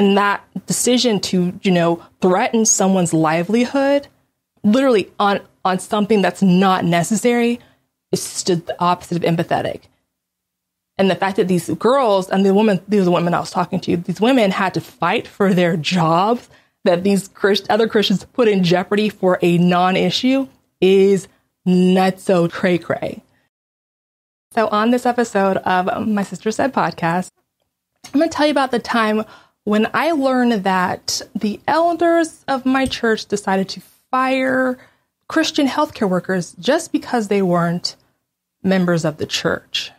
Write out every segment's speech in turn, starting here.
And that decision to, you know, threaten someone's livelihood, literally on, on something that's not necessary, is just the opposite of empathetic. And the fact that these girls and the woman, these women I was talking to, these women had to fight for their jobs that these Christ, other Christians put in jeopardy for a non issue is not so cray cray. So, on this episode of My Sister Said podcast, I'm going to tell you about the time when I learned that the elders of my church decided to fire Christian healthcare workers just because they weren't members of the church.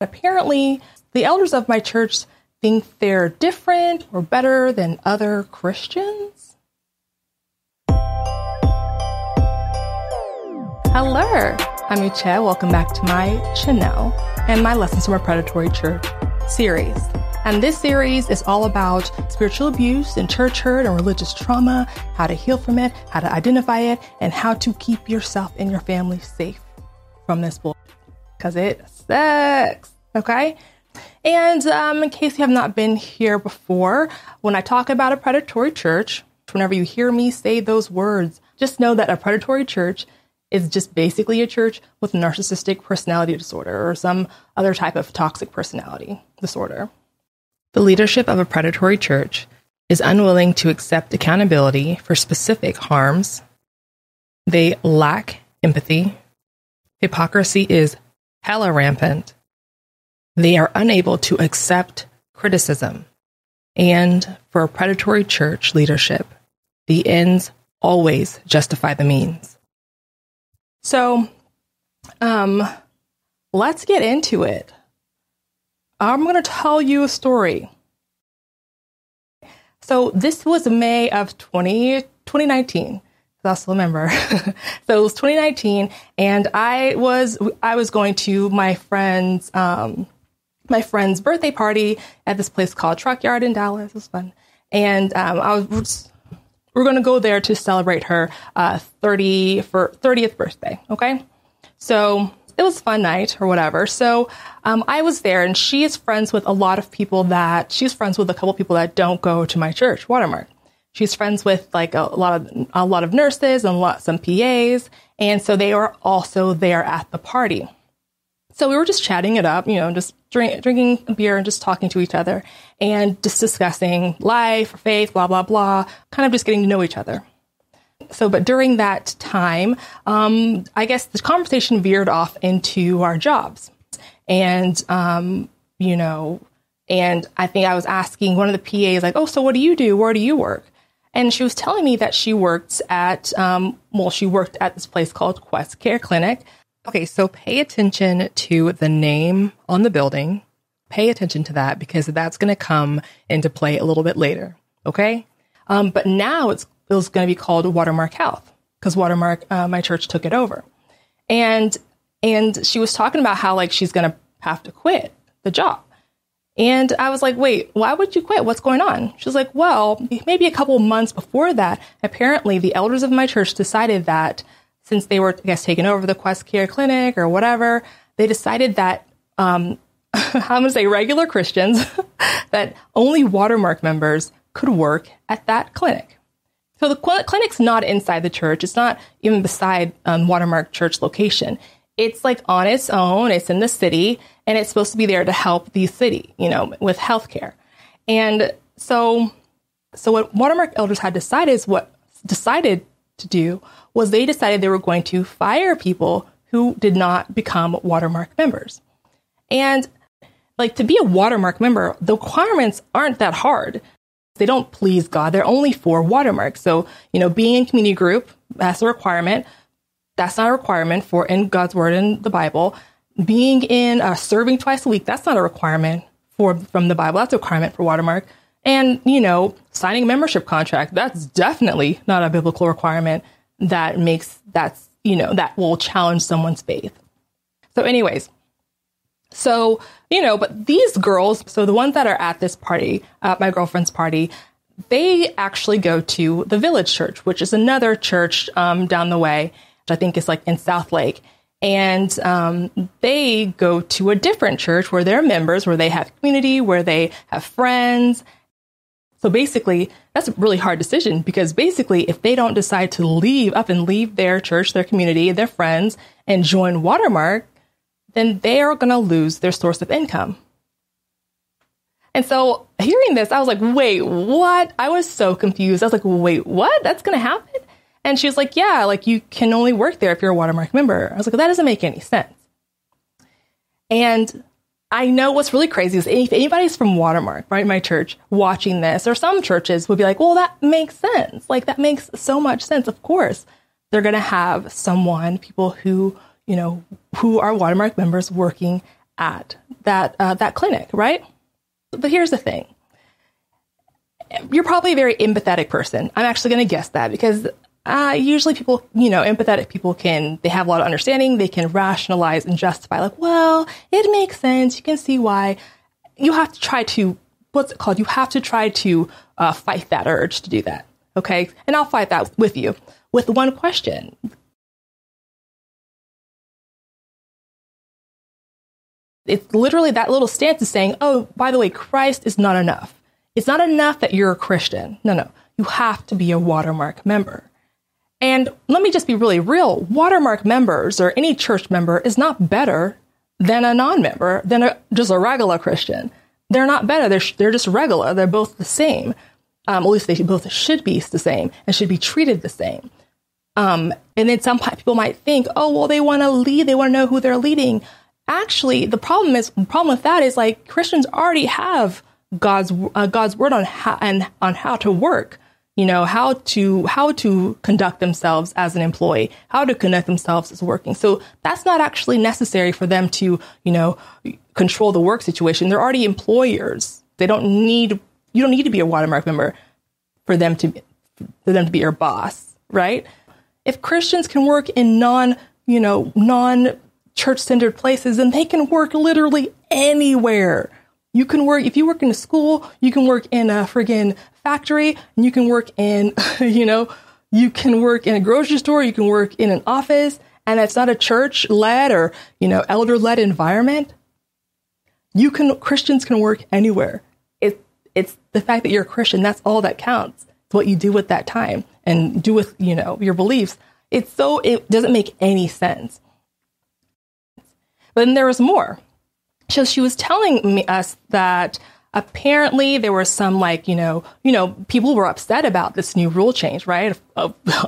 Apparently, the elders of my church think they're different or better than other Christians. Hello, I'm Uche. Welcome back to my channel and my Lessons from a Predatory Church series. And this series is all about spiritual abuse and church hurt and religious trauma, how to heal from it, how to identify it, and how to keep yourself and your family safe from this bull. Because it sucks. Okay? And um, in case you have not been here before, when I talk about a predatory church, whenever you hear me say those words, just know that a predatory church is just basically a church with narcissistic personality disorder or some other type of toxic personality disorder. The leadership of a predatory church is unwilling to accept accountability for specific harms. They lack empathy. Hypocrisy is hella rampant. They are unable to accept criticism. And for a predatory church leadership, the ends always justify the means. So, um, let's get into it. I'm going to tell you a story. So, this was May of 20, 2019. I still remember. so it was 2019, and I was I was going to my friend's um, my friend's birthday party at this place called Truck Yard in Dallas. It was fun, and um, I was we're going to go there to celebrate her uh, 30 for 30th birthday. Okay, so it was a fun night or whatever. So um, I was there, and she is friends with a lot of people that she's friends with a couple people that don't go to my church, Watermark. She's friends with like a, lot of a lot of nurses and lot, some PAs, and so they are also there at the party. So we were just chatting it up, you know, just drink, drinking beer and just talking to each other and just discussing life, faith, blah blah blah, kind of just getting to know each other. So, but during that time, um, I guess the conversation veered off into our jobs, and um, you know, and I think I was asking one of the PAs like, "Oh, so what do you do? Where do you work?" And she was telling me that she worked at, um, well, she worked at this place called Quest Care Clinic. Okay, so pay attention to the name on the building. Pay attention to that because that's going to come into play a little bit later. Okay. Um, but now it's, it was going to be called Watermark Health because Watermark, uh, my church took it over. And, and she was talking about how like she's going to have to quit the job. And I was like, wait, why would you quit? What's going on? She's like, well, maybe a couple months before that, apparently the elders of my church decided that since they were, I guess, taking over the Quest Care Clinic or whatever, they decided that, um, I'm going to say regular Christians, that only Watermark members could work at that clinic. So the cl- clinic's not inside the church. It's not even beside um, Watermark Church location it's like on its own, it's in the city, and it's supposed to be there to help the city, you know, with healthcare. And so, so what Watermark elders had decided is what decided to do was they decided they were going to fire people who did not become Watermark members. And like to be a Watermark member, the requirements aren't that hard. They don't please God. They're only for Watermark. So, you know, being in community group, that's a requirement. That's not a requirement for in God's word in the Bible. Being in uh, serving twice a week, that's not a requirement for from the Bible. That's a requirement for Watermark. And, you know, signing a membership contract, that's definitely not a biblical requirement that makes that's, you know, that will challenge someone's faith. So, anyways, so, you know, but these girls, so the ones that are at this party, at my girlfriend's party, they actually go to the Village Church, which is another church um, down the way. Which I think is like in Southlake. And um, they go to a different church where they're members, where they have community, where they have friends. So basically, that's a really hard decision because basically, if they don't decide to leave up and leave their church, their community, their friends, and join Watermark, then they are going to lose their source of income. And so hearing this, I was like, wait, what? I was so confused. I was like, wait, what? That's going to happen? And she was like, yeah, like you can only work there if you're a Watermark member. I was like, that doesn't make any sense. And I know what's really crazy is if anybody's from Watermark, right, my church, watching this, or some churches would be like, well, that makes sense. Like, that makes so much sense. Of course, they're going to have someone, people who, you know, who are Watermark members working at that, uh, that clinic, right? But here's the thing. You're probably a very empathetic person. I'm actually going to guess that because uh, usually people, you know, empathetic people can, they have a lot of understanding. They can rationalize and justify like, well, it makes sense. You can see why you have to try to, what's it called? You have to try to uh, fight that urge to do that. Okay. And I'll fight that with you with one question. It's literally that little stance is saying, oh, by the way, Christ is not enough. It's not enough that you're a Christian. No, no. You have to be a watermark member. And let me just be really real Watermark members or any church member is not better than a non member, than a, just a regular Christian. They're not better. They're, they're just regular. They're both the same. Um, at least they both should be the same and should be treated the same. Um, and then some people might think, oh, well, they want to lead. They want to know who they're leading. Actually, the problem is, the problem with that is like Christians already have God's, uh, God's word on how, and on how to work you know, how to, how to conduct themselves as an employee, how to conduct themselves as working. So that's not actually necessary for them to, you know, control the work situation. They're already employers. They don't need, you don't need to be a watermark member for them to, for them to be your boss, right? If Christians can work in non, you know, non church centered places, and they can work literally anywhere. You can work, if you work in a school, you can work in a friggin' factory, and you can work in, you know, you can work in a grocery store, you can work in an office, and it's not a church led or, you know, elder led environment. You can, Christians can work anywhere. It, it's the fact that you're a Christian, that's all that counts. It's what you do with that time and do with, you know, your beliefs. It's so, it doesn't make any sense. But then there was more. So she was telling me, us that apparently there were some like you know you know people were upset about this new rule change right?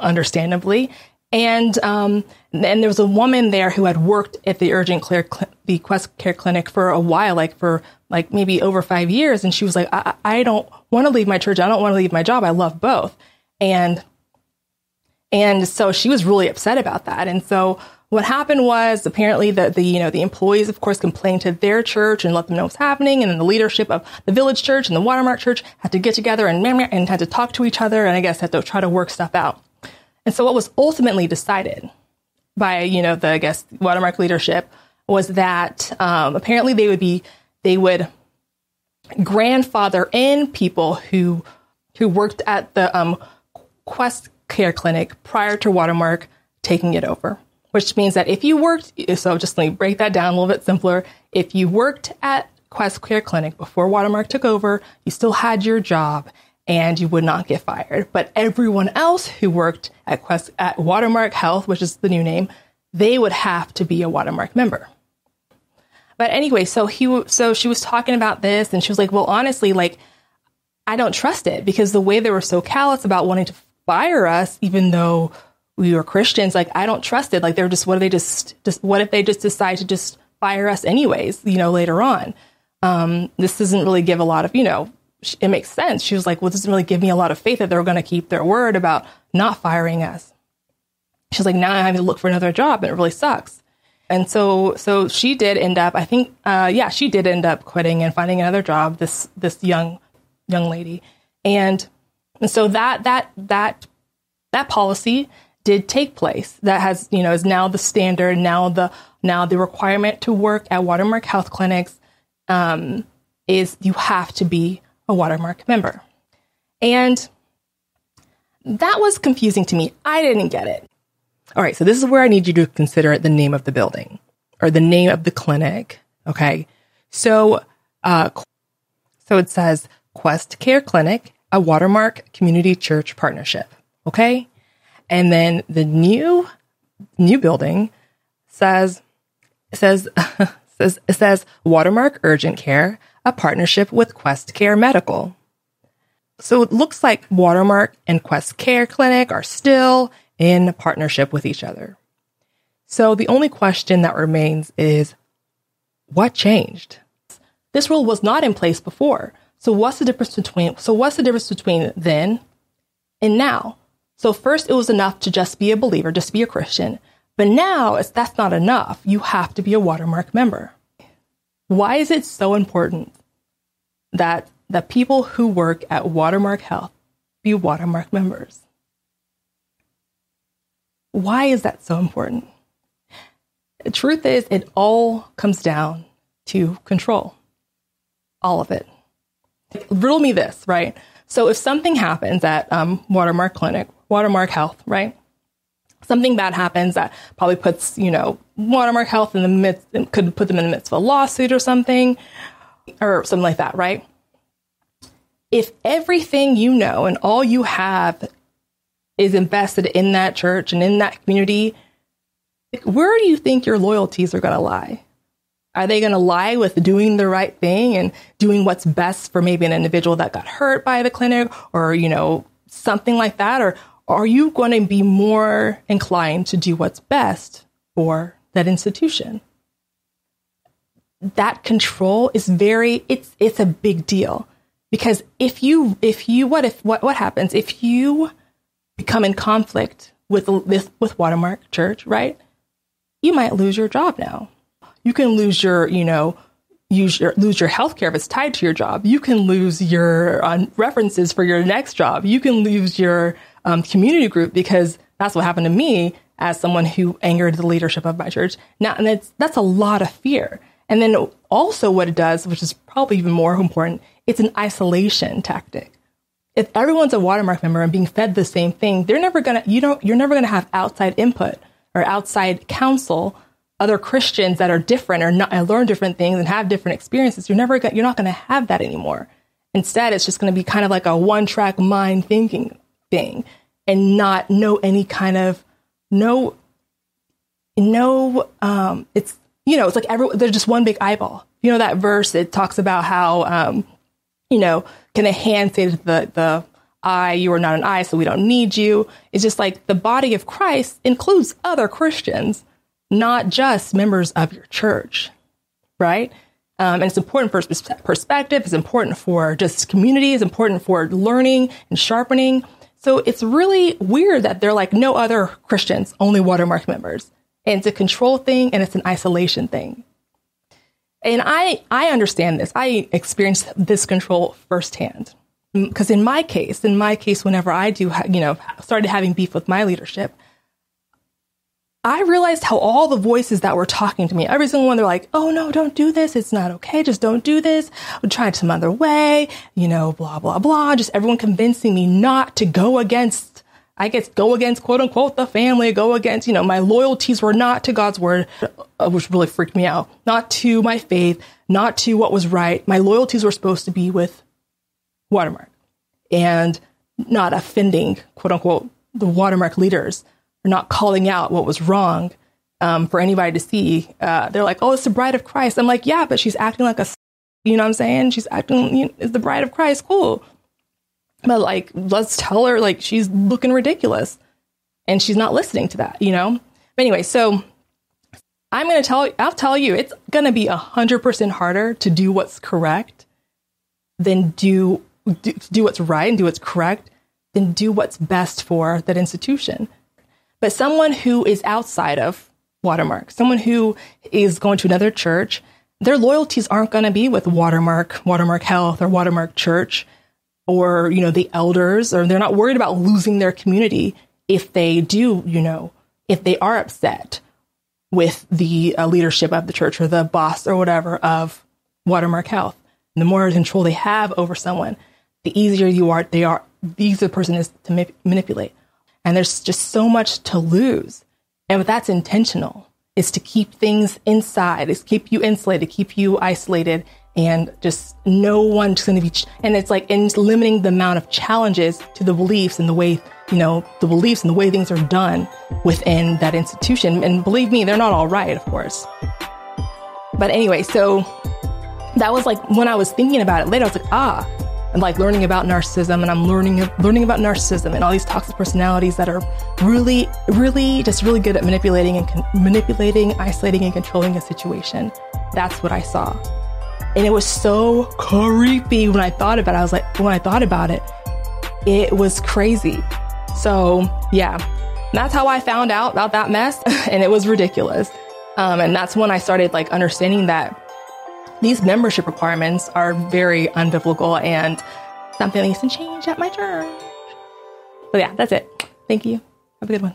Understandably. And um and there was a woman there who had worked at the urgent care the quest care clinic for a while like for like maybe over five years. And she was like i, I don't want to leave my church. I don't want to leave my job. I love both. And and so she was really upset about that. And so what happened was apparently that the, you know, the employees, of course, complained to their church and let them know what's happening. And then the leadership of the village church and the Watermark church had to get together and, and had to talk to each other and I guess had to try to work stuff out. And so what was ultimately decided by, you know, the, I guess, Watermark leadership was that, um, apparently they would be, they would grandfather in people who, who worked at the, um, Quest Care Clinic prior to Watermark taking it over which means that if you worked, so just let me break that down a little bit simpler. If you worked at Quest Care Clinic before Watermark took over, you still had your job and you would not get fired. But everyone else who worked at Quest, at Watermark Health, which is the new name, they would have to be a Watermark member. But anyway, so he, so she was talking about this and she was like, well, honestly, like, I don't trust it because the way they were so callous about wanting to fire us, even though we were Christians, like I don't trust it. Like they're just what if they just just what if they just decide to just fire us anyways, you know, later on. Um, this doesn't really give a lot of, you know, it makes sense. She was like, well, this doesn't really give me a lot of faith that they're going to keep their word about not firing us. She's like, now I have to look for another job and it really sucks. And so, so she did end up, I think, uh, yeah, she did end up quitting and finding another job, this, this young, young lady. And, and so that, that, that, that policy did take place that has you know is now the standard now the now the requirement to work at watermark health clinics um, is you have to be a watermark member and that was confusing to me i didn't get it all right so this is where i need you to consider the name of the building or the name of the clinic okay so uh, so it says quest care clinic a Watermark Community Church partnership. Okay. And then the new, new building says, says, says, says Watermark Urgent Care, a partnership with Quest Care Medical. So it looks like Watermark and Quest Care Clinic are still in partnership with each other. So the only question that remains is what changed? This rule was not in place before. So what's the difference between so what's the difference between then and now? So first it was enough to just be a believer, just be a Christian. But now it's, that's not enough. You have to be a watermark member. Why is it so important that the people who work at Watermark Health be watermark members? Why is that so important? The truth is, it all comes down to control. All of it. Riddle me this, right? So if something happens at um, Watermark Clinic, Watermark Health, right? Something bad happens that probably puts, you know, Watermark Health in the midst, could put them in the midst of a lawsuit or something, or something like that, right? If everything you know and all you have is invested in that church and in that community, where do you think your loyalties are going to lie? Are they going to lie with doing the right thing and doing what's best for maybe an individual that got hurt by the clinic or, you know, something like that? Or are you going to be more inclined to do what's best for that institution? That control is very, it's, it's a big deal because if you, if you, what if, what, what happens if you become in conflict with this, with Watermark Church, right? You might lose your job now you can lose your, you know, use your, lose your health care if it's tied to your job. You can lose your uh, references for your next job. You can lose your um, community group because that's what happened to me as someone who angered the leadership of my church. Now, and that's, that's a lot of fear. And then also what it does, which is probably even more important, it's an isolation tactic. If everyone's a watermark member and being fed the same thing, they're never gonna, you don't, you're never gonna have outside input or outside counsel other Christians that are different or not, learn different things and have different experiences, you're never going you're not to have that anymore. Instead, it's just to be kind of like a one track mind thinking thing and not know any kind of no no um it's you know it's like every there's just one big eyeball you know that verse it talks about how um you know can a hand say to the the eye you are not an eye so we don't need you it's just like the body of christ includes other christians not just members of your church, right? Um, and it's important for perspective. It's important for just community. It's important for learning and sharpening. So it's really weird that they're like no other Christians, only Watermark members. And it's a control thing and it's an isolation thing. And I, I understand this. I experienced this control firsthand. Mm, because in my case, in my case, whenever I do, you know, started having beef with my leadership, I realized how all the voices that were talking to me, every single one, they're like, oh no, don't do this. It's not okay. Just don't do this. We'll try some other way, you know, blah, blah, blah. Just everyone convincing me not to go against, I guess, go against quote unquote the family, go against, you know, my loyalties were not to God's word, uh, which really freaked me out, not to my faith, not to what was right. My loyalties were supposed to be with Watermark and not offending quote unquote the Watermark leaders not calling out what was wrong um, for anybody to see. Uh, they're like, "Oh, it's the bride of Christ." I'm like, "Yeah, but she's acting like a, you know what I'm saying? She's acting, you know, is the bride of Christ. Cool." But like, let's tell her like she's looking ridiculous, and she's not listening to that, you know. But anyway, so I'm gonna tell I'll tell you it's gonna be a hundred percent harder to do what's correct than do, do do what's right and do what's correct than do what's best for that institution. But someone who is outside of Watermark, someone who is going to another church, their loyalties aren't going to be with Watermark, Watermark Health, or Watermark Church, or you know the elders, or they're not worried about losing their community if they do, you know, if they are upset with the uh, leadership of the church or the boss or whatever of Watermark Health. And the more control they have over someone, the easier you are. They are the easier the person is to ma- manipulate. And there's just so much to lose. And that's intentional is to keep things inside, is keep you insulated, keep you isolated and just no one's going to be, ch- and it's like, in limiting the amount of challenges to the beliefs and the way, you know, the beliefs and the way things are done within that institution. And believe me, they're not all right, of course. But anyway, so that was like when I was thinking about it later, I was like, ah, and like learning about narcissism and I'm learning learning about narcissism and all these toxic personalities that are really really just really good at manipulating and con- manipulating, isolating and controlling a situation. That's what I saw. And it was so creepy when I thought about it. I was like when I thought about it, it was crazy. So, yeah. That's how I found out about that mess and it was ridiculous. Um, and that's when I started like understanding that these membership requirements are very unbiblical and something needs to change at my church. But yeah, that's it. Thank you. Have a good one.